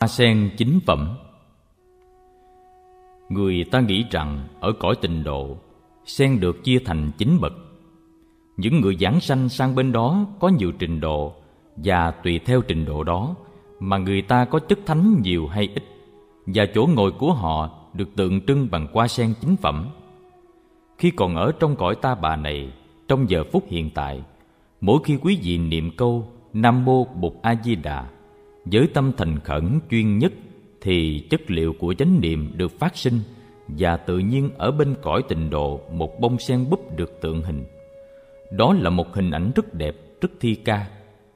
Hoa sen chính phẩm. Người ta nghĩ rằng ở cõi tình độ, Sen được chia thành chín bậc. Những người giảng sanh sang bên đó có nhiều trình độ Và tùy theo trình độ đó Mà người ta có chất thánh nhiều hay ít, Và chỗ ngồi của họ được tượng trưng bằng hoa sen chính phẩm. Khi còn ở trong cõi ta bà này, Trong giờ phút hiện tại, Mỗi khi quý vị niệm câu Nam Mô Bụt A Di Đà với tâm thành khẩn chuyên nhất thì chất liệu của chánh niệm được phát sinh và tự nhiên ở bên cõi tịnh độ một bông sen búp được tượng hình. Đó là một hình ảnh rất đẹp, rất thi ca.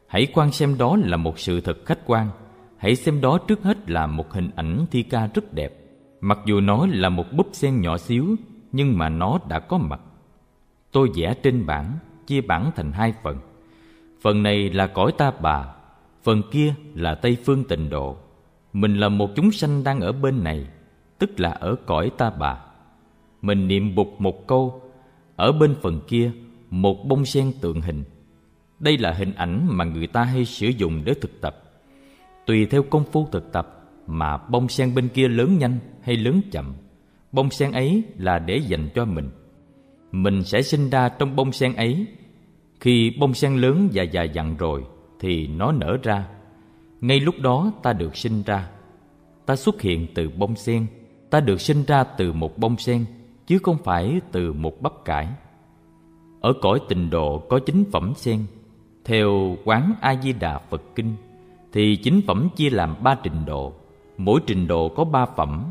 Hãy quan xem đó là một sự thật khách quan. Hãy xem đó trước hết là một hình ảnh thi ca rất đẹp. Mặc dù nó là một búp sen nhỏ xíu, nhưng mà nó đã có mặt. Tôi vẽ trên bảng, chia bảng thành hai phần. Phần này là cõi ta bà, phần kia là tây phương tịnh độ. Mình là một chúng sanh đang ở bên này, tức là ở cõi ta bà. Mình niệm bục một câu, ở bên phần kia, một bông sen tượng hình. Đây là hình ảnh mà người ta hay sử dụng để thực tập. Tùy theo công phu thực tập mà bông sen bên kia lớn nhanh hay lớn chậm, bông sen ấy là để dành cho mình. Mình sẽ sinh ra trong bông sen ấy. Khi bông sen lớn và già dặn rồi thì nó nở ra. Ngay lúc đó ta được sinh ra. Ta xuất hiện từ bông sen. Ta được sinh ra từ một bông sen, chứ không phải từ một bắp cải. Ở cõi tình độ có chính phẩm sen. Theo quán a di đà phật kinh, thì chính phẩm chia làm ba trình độ. Mỗi trình độ có ba phẩm.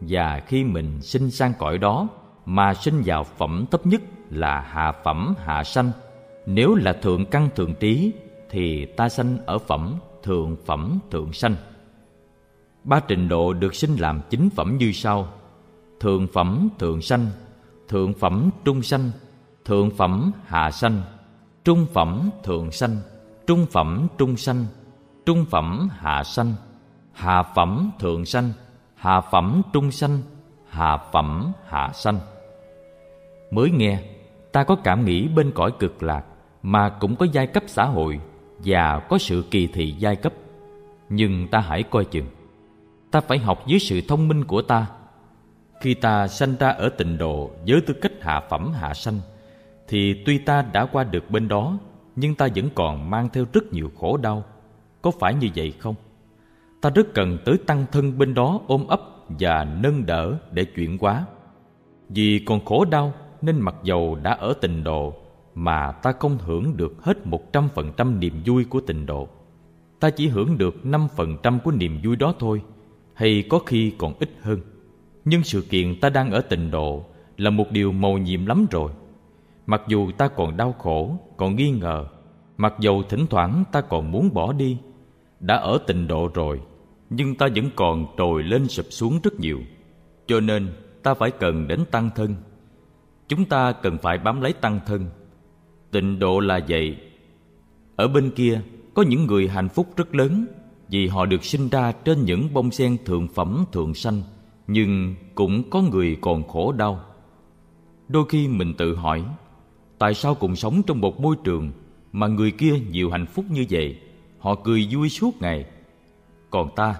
Và khi mình sinh sang cõi đó, mà sinh vào phẩm thấp nhất là hạ phẩm hạ sanh. Nếu là thượng căn thượng trí thì ta sanh ở phẩm, thượng phẩm, thượng sanh. Ba trình độ được sinh làm chính phẩm như sau. Thượng phẩm, thượng sanh, thượng phẩm, trung sanh, thượng phẩm, hạ sanh, trung phẩm, thượng sanh, trung phẩm, trung sanh, trung phẩm, hạ sanh, hạ phẩm, thượng sanh, hạ phẩm, trung sanh, hạ phẩm, hạ sanh. Mới nghe, ta có cảm nghĩ bên cõi cực lạc mà cũng có giai cấp xã hội và có sự kỳ thị giai cấp. Nhưng ta hãy coi chừng, ta phải học dưới sự thông minh của ta. Khi ta sanh ra ở tịnh độ, với tư cách hạ phẩm hạ sanh, thì tuy ta đã qua được bên đó, nhưng ta vẫn còn mang theo rất nhiều khổ đau. Có phải như vậy không? Ta rất cần tới tăng thân bên đó ôm ấp và nâng đỡ để chuyển hóa. Vì còn khổ đau, nên mặc dầu đã ở tịnh độ mà ta không hưởng được hết một trăm phần trăm niềm vui của tình độ. Ta chỉ hưởng được năm phần trăm của niềm vui đó thôi, hay có khi còn ít hơn. Nhưng sự kiện ta đang ở tình độ là một điều mầu nhiệm lắm rồi. Mặc dù ta còn đau khổ, còn nghi ngờ, mặc dầu thỉnh thoảng ta còn muốn bỏ đi, đã ở tình độ rồi, nhưng ta vẫn còn trồi lên sụp xuống rất nhiều. Cho nên ta phải cần đến tăng thân. Chúng ta cần phải bám lấy tăng thân Tịnh độ là vậy. Ở bên kia, có những người hạnh phúc rất lớn, Vì họ được sinh ra trên những bông sen thượng phẩm, thượng sanh, Nhưng cũng có người còn khổ đau. Đôi khi mình tự hỏi, Tại sao cùng sống trong một môi trường Mà người kia nhiều hạnh phúc như vậy? Họ cười vui suốt ngày. Còn ta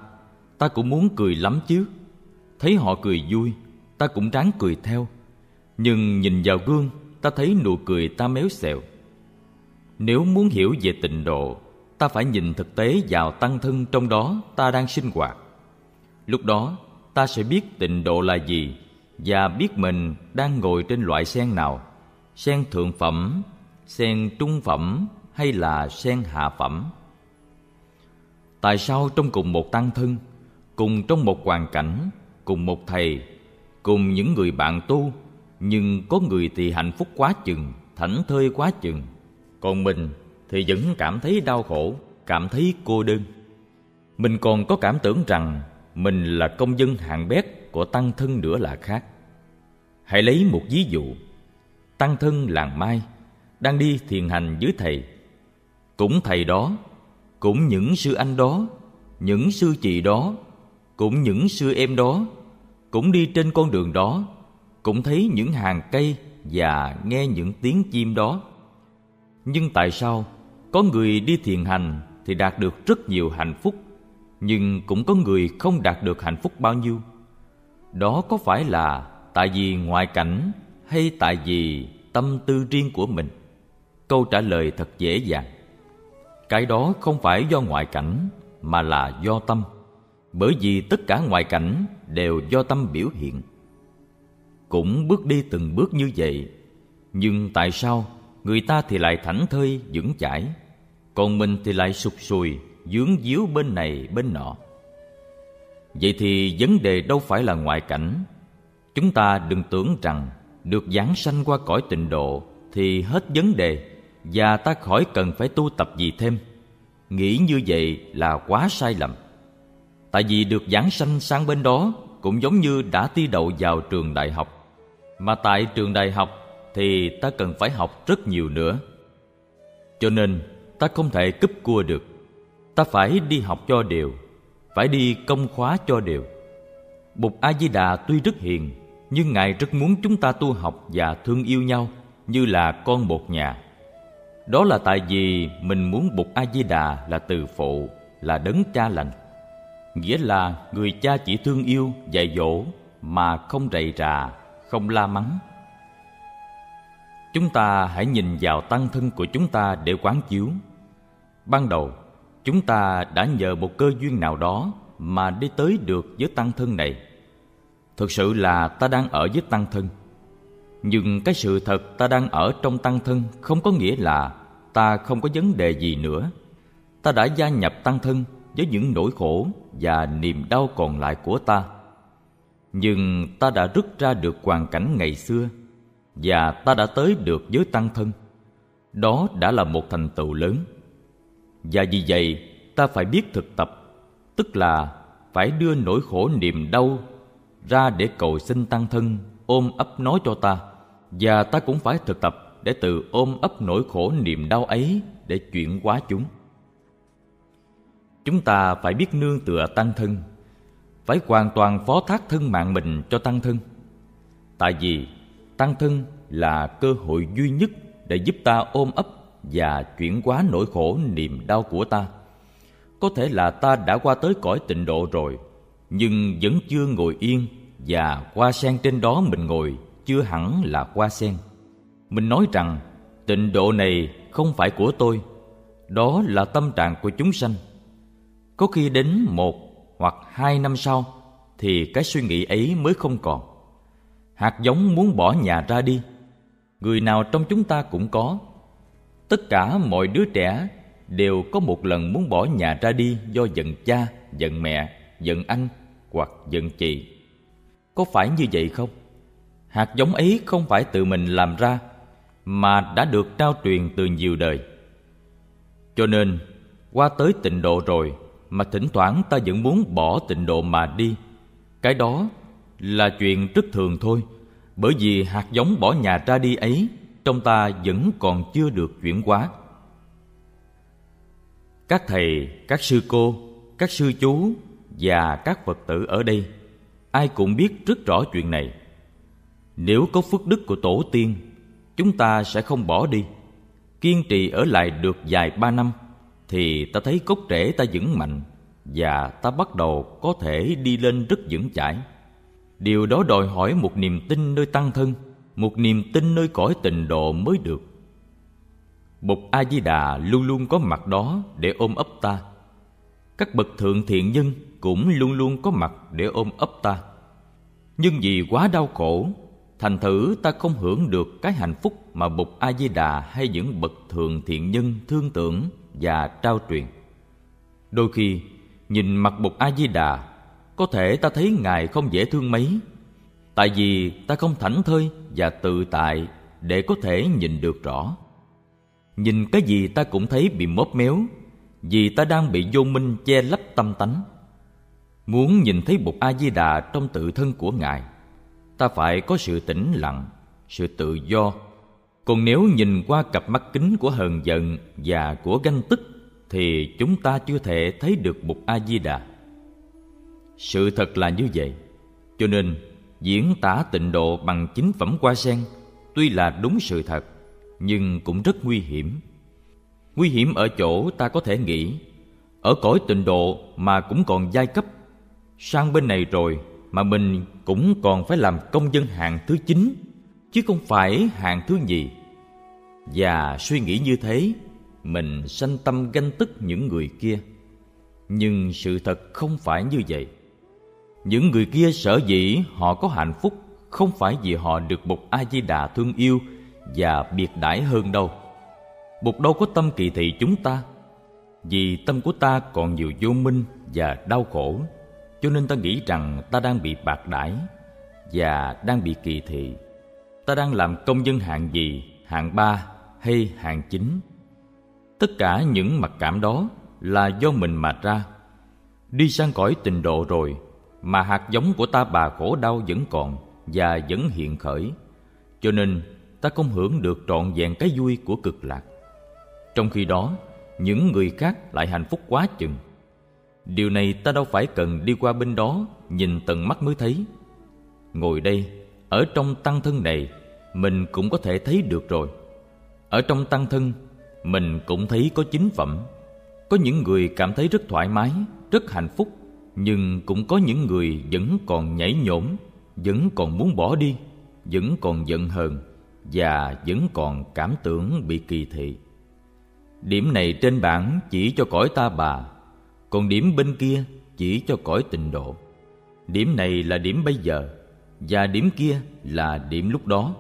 Ta cũng muốn cười lắm chứ. Thấy họ cười vui, Ta cũng ráng cười theo. Nhưng nhìn vào gương ta thấy nụ cười ta méo xẹo nếu muốn hiểu về tịnh độ, ta phải nhìn thực tế vào tăng thân trong đó ta đang sinh hoạt. Lúc đó, ta sẽ biết tịnh độ là gì và biết mình đang ngồi trên loại sen nào, sen thượng phẩm, sen trung phẩm hay là sen hạ phẩm. Tại sao trong cùng một tăng thân, cùng trong một hoàn cảnh, cùng một thầy, cùng những người bạn tu nhưng có người thì hạnh phúc quá chừng, thảnh thơi quá chừng. Còn mình thì vẫn cảm thấy đau khổ, cảm thấy cô đơn. Mình còn có cảm tưởng rằng mình là công dân hạng bét của tăng thân nữa là khác. Hãy lấy một ví dụ. Tăng thân làng mai đang đi thiền hành với thầy. Cũng thầy đó, cũng những sư anh đó, những sư chị đó, cũng những sư em đó cũng đi trên con đường đó cũng thấy những hàng cây và nghe những tiếng chim đó. Nhưng tại sao có người đi thiền hành thì đạt được rất nhiều hạnh phúc, nhưng cũng có người không đạt được hạnh phúc bao nhiêu? Đó có phải là tại vì ngoại cảnh hay tại vì tâm tư riêng của mình? Câu trả lời thật dễ dàng. Cái đó không phải do ngoại cảnh mà là do tâm, bởi vì tất cả ngoại cảnh đều do tâm biểu hiện cũng bước đi từng bước như vậy. Nhưng tại sao người ta thì lại thảnh thơi, vững chãi? Còn mình thì lại sụp sùi, dướng díu bên này, bên nọ. Vậy thì vấn đề đâu phải là ngoại cảnh. Chúng ta đừng tưởng rằng được giáng sanh qua cõi tịnh độ thì hết vấn đề và ta khỏi cần phải tu tập gì thêm. Nghĩ như vậy là quá sai lầm. Tại vì được giảng sanh sang bên đó cũng giống như đã thi đậu vào trường đại học mà tại trường đại học thì ta cần phải học rất nhiều nữa. Cho nên ta không thể cúp cua được. Ta phải đi học cho đều, phải đi công khóa cho đều. Bụt a di đà tuy rất hiền, nhưng ngài rất muốn chúng ta tu học và thương yêu nhau như là con một nhà. Đó là tại vì mình muốn bụt a di đà là từ phụ, là đấng cha lành. Nghĩa là người cha chỉ thương yêu, dạy dỗ mà không rầy rà không la mắng. Chúng ta hãy nhìn vào tăng thân của chúng ta để quán chiếu. Ban đầu, chúng ta đã nhờ một cơ duyên nào đó mà đi tới được với tăng thân này. Thực sự là ta đang ở với tăng thân. Nhưng cái sự thật ta đang ở trong tăng thân không có nghĩa là ta không có vấn đề gì nữa. Ta đã gia nhập tăng thân với những nỗi khổ và niềm đau còn lại của ta nhưng ta đã rút ra được hoàn cảnh ngày xưa, và ta đã tới được với tăng thân. Đó đã là một thành tựu lớn. Và vì vậy, ta phải biết thực tập, tức là phải đưa nỗi khổ niềm đau ra để cầu xin tăng thân, ôm ấp nói cho ta. Và ta cũng phải thực tập để tự ôm ấp nỗi khổ niềm đau ấy để chuyển hóa chúng. Chúng ta phải biết nương tựa tăng thân phải hoàn toàn phó thác thân mạng mình cho tăng thân. Tại vì tăng thân là cơ hội duy nhất để giúp ta ôm ấp và chuyển hóa nỗi khổ niềm đau của ta. Có thể là ta đã qua tới cõi tịnh độ rồi, nhưng vẫn chưa ngồi yên và hoa sen trên đó mình ngồi, chưa hẳn là hoa sen. Mình nói rằng, tịnh độ này không phải của tôi, đó là tâm trạng của chúng sanh. Có khi đến một hoặc hai năm sau, thì cái suy nghĩ ấy mới không còn. Hạt giống muốn bỏ nhà ra đi, người nào trong chúng ta cũng có. Tất cả mọi đứa trẻ đều có một lần muốn bỏ nhà ra đi do giận cha, giận mẹ, giận anh hoặc giận chị. Có phải như vậy không? Hạt giống ấy không phải tự mình làm ra, mà đã được trao truyền từ nhiều đời. Cho nên, qua tới tịnh độ rồi mà thỉnh thoảng ta vẫn muốn bỏ tịnh độ mà đi. Cái đó là chuyện rất thường thôi, bởi vì hạt giống bỏ nhà ra đi ấy, trong ta vẫn còn chưa được chuyển hóa. Các thầy, các sư cô, các sư chú và các phật tử ở đây, ai cũng biết rất rõ chuyện này. Nếu có phước đức của tổ tiên, chúng ta sẽ không bỏ đi. Kiên trì ở lại được vài ba năm thì ta thấy cốt rễ ta vững mạnh và ta bắt đầu có thể đi lên rất vững chãi. Điều đó đòi hỏi một niềm tin nơi tăng thân, một niềm tin nơi cõi tịnh độ mới được. Bụt a di đà luôn luôn có mặt đó để ôm ấp ta. Các bậc thượng thiện nhân cũng luôn luôn có mặt để ôm ấp ta. Nhưng vì quá đau khổ, thành thử ta không hưởng được cái hạnh phúc mà bụt a di đà hay những bậc thượng thiện nhân thương tưởng và trao truyền. Đôi khi, nhìn mặt bụt a di đà, có thể ta thấy ngài không dễ thương mấy, tại vì ta không thảnh thơi và tự tại để có thể nhìn được rõ. Nhìn cái gì ta cũng thấy bị móp méo, vì ta đang bị vô minh che lấp tâm tánh. Muốn nhìn thấy bụt a di đà trong tự thân của ngài, ta phải có sự tĩnh lặng, sự tự do còn nếu nhìn qua cặp mắt kính của hờn giận và của ganh tức, thì chúng ta chưa thể thấy được một a di đà sự thật là như vậy. Cho nên, diễn tả tịnh độ bằng chính phẩm hoa sen tuy là đúng sự thật, nhưng cũng rất nguy hiểm. Nguy hiểm ở chỗ ta có thể nghĩ, ở cõi tịnh độ mà cũng còn giai cấp, sang bên này rồi mà mình cũng còn phải làm công dân hạng thứ chín chứ không phải hạng thứ nhì. Và suy nghĩ như thế, mình sanh tâm ganh tức những người kia. Nhưng sự thật không phải như vậy. Những người kia sở dĩ họ có hạnh phúc không phải vì họ được bục a di đà thương yêu và biệt đãi hơn đâu. Bụt đâu có tâm kỳ thị chúng ta, vì tâm của ta còn nhiều vô minh và đau khổ. Cho nên ta nghĩ rằng ta đang bị bạc đãi và đang bị kỳ thị ta đang làm công dân hạng gì, hạng ba hay hạng chín? Tất cả những mặc cảm đó là do mình mà ra. Đi sang cõi tình độ rồi, mà hạt giống của ta bà khổ đau vẫn còn và vẫn hiện khởi. Cho nên, ta không hưởng được trọn vẹn cái vui của cực lạc. Trong khi đó, những người khác lại hạnh phúc quá chừng. Điều này ta đâu phải cần đi qua bên đó nhìn tận mắt mới thấy. Ngồi đây ở trong tăng thân này, mình cũng có thể thấy được rồi. Ở trong tăng thân, mình cũng thấy có chính phẩm. Có những người cảm thấy rất thoải mái, rất hạnh phúc, nhưng cũng có những người vẫn còn nhảy nhổm, vẫn còn muốn bỏ đi, vẫn còn giận hờn và vẫn còn cảm tưởng bị kỳ thị. Điểm này trên bảng chỉ cho cõi ta bà, còn điểm bên kia chỉ cho cõi tịnh độ. Điểm này là điểm bây giờ và điểm kia là điểm lúc đó.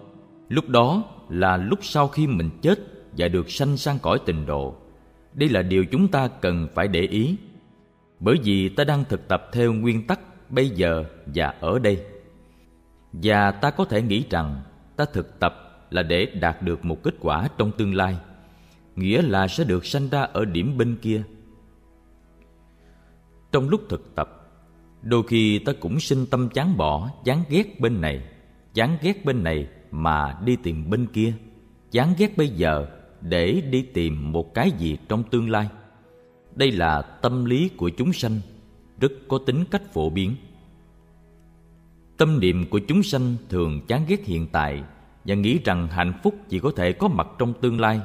Lúc đó là lúc sau khi mình chết và được sanh sang cõi tình độ đây là điều chúng ta cần phải để ý. Bởi vì ta đang thực tập theo nguyên tắc bây giờ và ở đây. Và ta có thể nghĩ rằng ta thực tập là để đạt được một kết quả trong tương lai. Nghĩa là sẽ được sanh ra ở điểm bên kia. Trong lúc thực tập đôi khi ta cũng sinh tâm chán bỏ, chán ghét bên này, chán ghét bên này mà đi tìm bên kia, chán ghét bây giờ để đi tìm một cái gì trong tương lai. Đây là tâm lý của chúng sanh, rất có tính cách phổ biến. Tâm niệm của chúng sanh thường chán ghét hiện tại và nghĩ rằng hạnh phúc chỉ có thể có mặt trong tương lai.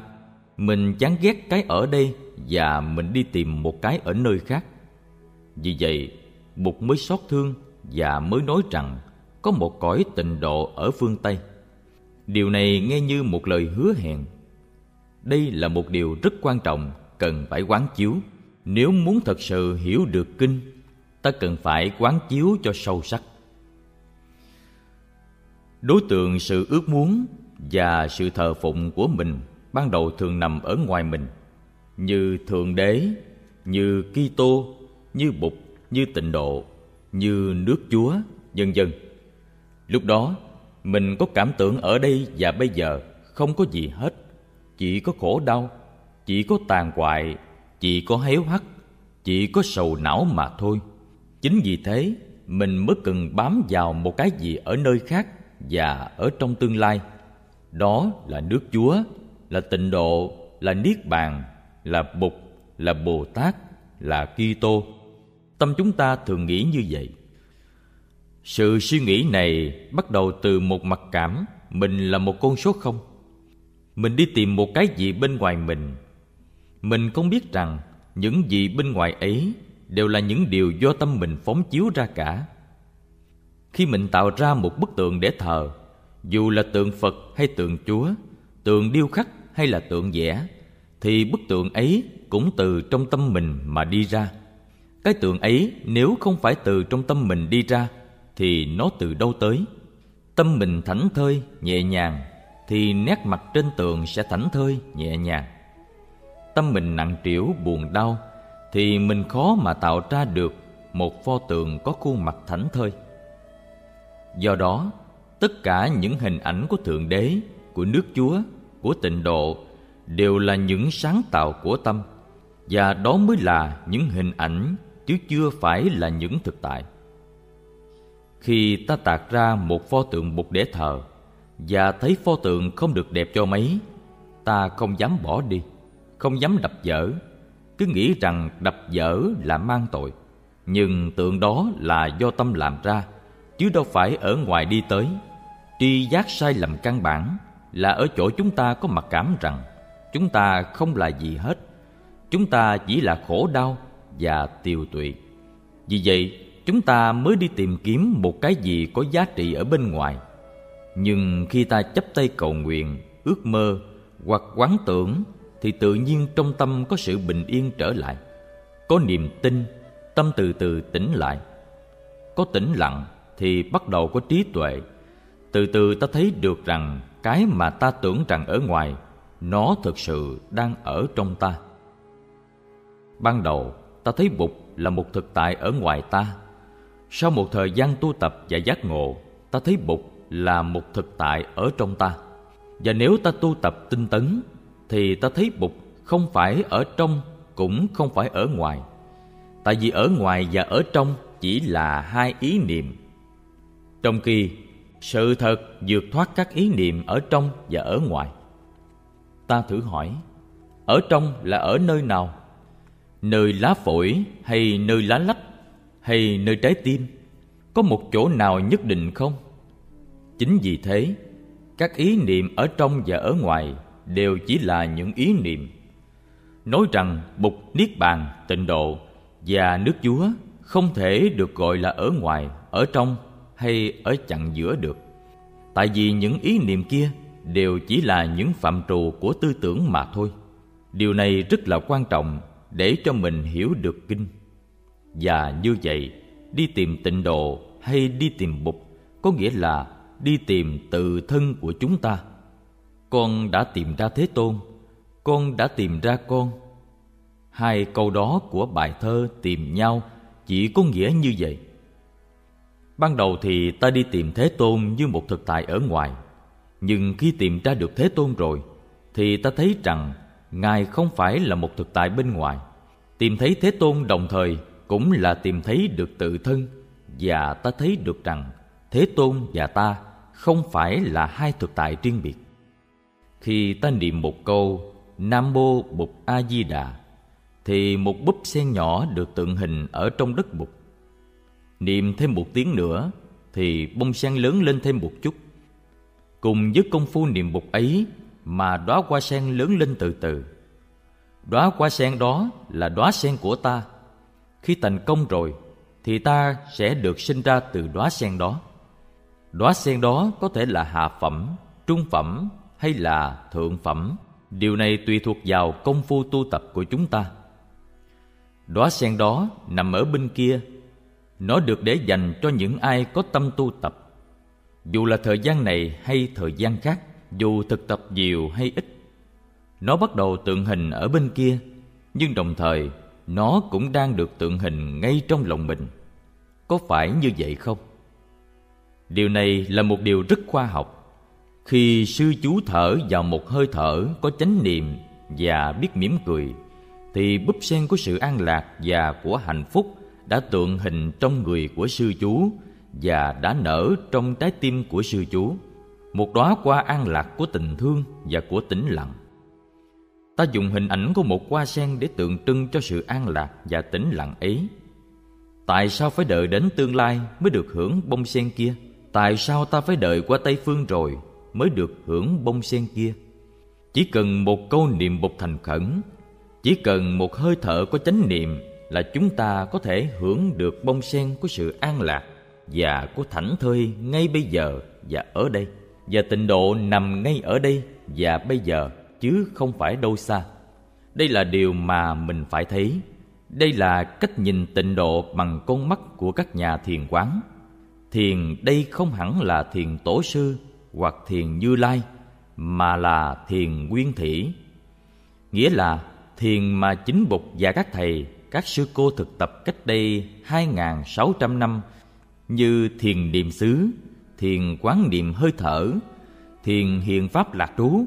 Mình chán ghét cái ở đây và mình đi tìm một cái ở nơi khác. Vì vậy bụt mới xót thương và mới nói rằng có một cõi tịnh độ ở phương tây. Điều này nghe như một lời hứa hẹn. Đây là một điều rất quan trọng cần phải quán chiếu. Nếu muốn thật sự hiểu được kinh, ta cần phải quán chiếu cho sâu sắc. Đối tượng sự ước muốn và sự thờ phụng của mình ban đầu thường nằm ở ngoài mình, như thượng đế, như kitô, như bụt như tịnh độ, như nước chúa, vân vân. Lúc đó, mình có cảm tưởng ở đây và bây giờ không có gì hết. Chỉ có khổ đau, chỉ có tàn hoại, chỉ có héo hắt, chỉ có sầu não mà thôi. Chính vì thế, mình mới cần bám vào một cái gì ở nơi khác và ở trong tương lai. Đó là nước chúa, là tịnh độ, là niết bàn, là bụt, là bồ tát, là kitô tâm chúng ta thường nghĩ như vậy. Sự suy nghĩ này bắt đầu từ một mặc cảm mình là một con số không. Mình đi tìm một cái gì bên ngoài mình. Mình không biết rằng những gì bên ngoài ấy đều là những điều do tâm mình phóng chiếu ra cả. Khi mình tạo ra một bức tượng để thờ, dù là tượng phật hay tượng chúa, tượng điêu khắc hay là tượng vẽ, thì bức tượng ấy cũng từ trong tâm mình mà đi ra cái tượng ấy nếu không phải từ trong tâm mình đi ra, thì nó từ đâu tới? Tâm mình thảnh thơi, nhẹ nhàng, thì nét mặt trên tường sẽ thảnh thơi, nhẹ nhàng. Tâm mình nặng trĩu, buồn đau, thì mình khó mà tạo ra được một pho tượng có khuôn mặt thảnh thơi. Do đó, tất cả những hình ảnh của thượng đế, của nước chúa, của tịnh độ đều là những sáng tạo của tâm, và đó mới là những hình ảnh chứ chưa phải là những thực tại. Khi ta tạc ra một pho tượng bụt để thờ và thấy pho tượng không được đẹp cho mấy, ta không dám bỏ đi, không dám đập dở cứ nghĩ rằng đập dở là mang tội, nhưng tượng đó là do tâm làm ra, chứ đâu phải ở ngoài đi tới. Tri giác sai lầm căn bản là ở chỗ chúng ta có mặc cảm rằng chúng ta không là gì hết. Chúng ta chỉ là khổ đau và tiêu tụy. Vì vậy, chúng ta mới đi tìm kiếm một cái gì có giá trị ở bên ngoài. Nhưng khi ta chấp tay cầu nguyện, ước mơ hoặc quán tưởng, thì tự nhiên trong tâm có sự bình yên trở lại. Có niềm tin, tâm từ từ tỉnh lại. Có tĩnh lặng thì bắt đầu có trí tuệ. Từ từ ta thấy được rằng cái mà ta tưởng rằng ở ngoài, nó thực sự đang ở trong ta. Ban đầu ta thấy bụt là một thực tại ở ngoài ta. Sau một thời gian tu tập và giác ngộ, ta thấy bụt là một thực tại ở trong ta. Và nếu ta tu tập tinh tấn, thì ta thấy bụt không phải ở trong cũng không phải ở ngoài. Tại vì ở ngoài và ở trong chỉ là hai ý niệm. Trong khi sự thật vượt thoát các ý niệm ở trong và ở ngoài. Ta thử hỏi, ở trong là ở nơi nào? Nơi lá phổi hay nơi lá lách hay nơi trái tim, có một chỗ nào nhất định không? Chính vì thế, các ý niệm ở trong và ở ngoài đều chỉ là những ý niệm. Nói rằng bục niết bàn, tịnh độ và nước chúa không thể được gọi là ở ngoài, ở trong hay ở chặn giữa được. Tại vì những ý niệm kia đều chỉ là những phạm trù của tư tưởng mà thôi. Điều này rất là quan trọng để cho mình hiểu được kinh. Và như vậy, đi tìm tịnh độ hay đi tìm bụt có nghĩa là đi tìm tự thân của chúng ta. Con đã tìm ra thế tôn, con đã tìm ra con. Hai câu đó của bài thơ tìm nhau chỉ có nghĩa như vậy. Ban đầu thì ta đi tìm thế tôn như một thực tại ở ngoài, nhưng khi tìm ra được thế tôn rồi, thì ta thấy rằng ngài không phải là một thực tại bên ngoài. Tìm thấy thế tôn đồng thời cũng là tìm thấy được tự thân và ta thấy được rằng thế tôn và ta không phải là hai thực tại riêng biệt. Khi ta niệm một câu nam mô bụt a di đà, thì một búp sen nhỏ được tượng hình ở trong đất bụt. Niệm thêm một tiếng nữa, thì bông sen lớn lên thêm một chút. Cùng với công phu niệm bụt ấy mà đóa hoa sen lớn lên từ từ. Đóa hoa sen đó là đóa sen của ta. Khi thành công rồi, thì ta sẽ được sinh ra từ đóa sen đó. Đóa sen đó có thể là hạ phẩm, trung phẩm hay là thượng phẩm. Điều này tùy thuộc vào công phu tu tập của chúng ta. Đóa sen đó nằm ở bên kia. Nó được để dành cho những ai có tâm tu tập. Dù là thời gian này hay thời gian khác dù thực tập nhiều hay ít, nó bắt đầu tượng hình ở bên kia, nhưng đồng thời, nó cũng đang được tượng hình ngay trong lòng mình. Có phải như vậy không? Điều này là một điều rất khoa học. Khi sư chú thở vào một hơi thở có chánh niệm và biết mỉm cười, thì búp sen của sự an lạc và của hạnh phúc đã tượng hình trong người của sư chú và đã nở trong trái tim của sư chú một đóa hoa an lạc của tình thương và của tĩnh lặng. Ta dùng hình ảnh của một hoa sen để tượng trưng cho sự an lạc và tĩnh lặng ấy. Tại sao phải đợi đến tương lai mới được hưởng bông sen kia? Tại sao ta phải đợi qua tây phương rồi mới được hưởng bông sen kia? Chỉ cần một câu niệm bục thành khẩn, chỉ cần một hơi thở có chánh niệm là chúng ta có thể hưởng được bông sen của sự an lạc và của thảnh thơi ngay bây giờ và ở đây và tịnh độ nằm ngay ở đây và bây giờ chứ không phải đâu xa. Đây là điều mà mình phải thấy. Đây là cách nhìn tịnh độ bằng con mắt của các nhà thiền quán. Thiền đây không hẳn là thiền tổ sư hoặc thiền như lai mà là thiền nguyên thủy. Nghĩa là thiền mà chính bục và các thầy các sư cô thực tập cách đây 2.600 năm như thiền niệm xứ, thiền quán niệm hơi thở, thiền hiện pháp lạc trú.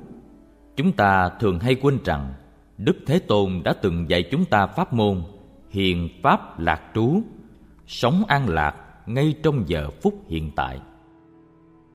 Chúng ta thường hay quên rằng Đức Thế Tôn đã từng dạy chúng ta pháp môn hiền pháp lạc trú, sống an lạc ngay trong giờ phút hiện tại.